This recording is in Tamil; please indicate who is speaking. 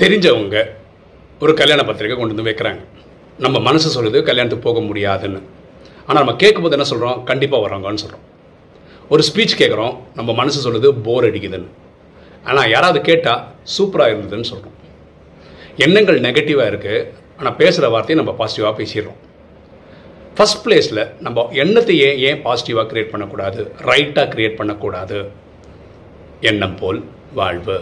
Speaker 1: தெரிஞ்சவங்க ஒரு கல்யாண பத்திரிக்கை கொண்டு வந்து வைக்கிறாங்க. நம்ம மனசு சொல்லுது கல்யாணத்துக்கு போக முடியாதுன்னு. ஆனால் நம்ம கேட்கும்போது என்ன சொல்கிறோம் கண்டிப்பாக வராங்கன்னு சொல்கிறோம் ஒரு ஸ்பீச் கேட்குறோம் நம்ம மனசு சொல்லுது போர் அடிக்குதுன்னு. ஆனால் யாராவது கேட்டால் சூப்பராக இருந்ததுன்னு சொல்கிறோம் எண்ணங்கள் நெகட்டிவாக இருக்குது ஆனால் பேசுகிற வார்த்தையை நம்ம பாசிட்டிவாக பேசிடுறோம். ஃபஸ்ட் பிளேஸில் நம்ம எண்ணத்தையே ஏன் பாசிட்டிவாக க்ரியேட் பண்ணக்கூடாது? ரைட்டாக க்ரியேட் பண்ணக்கூடாது? எண்ணம் போல் வாழ்வு.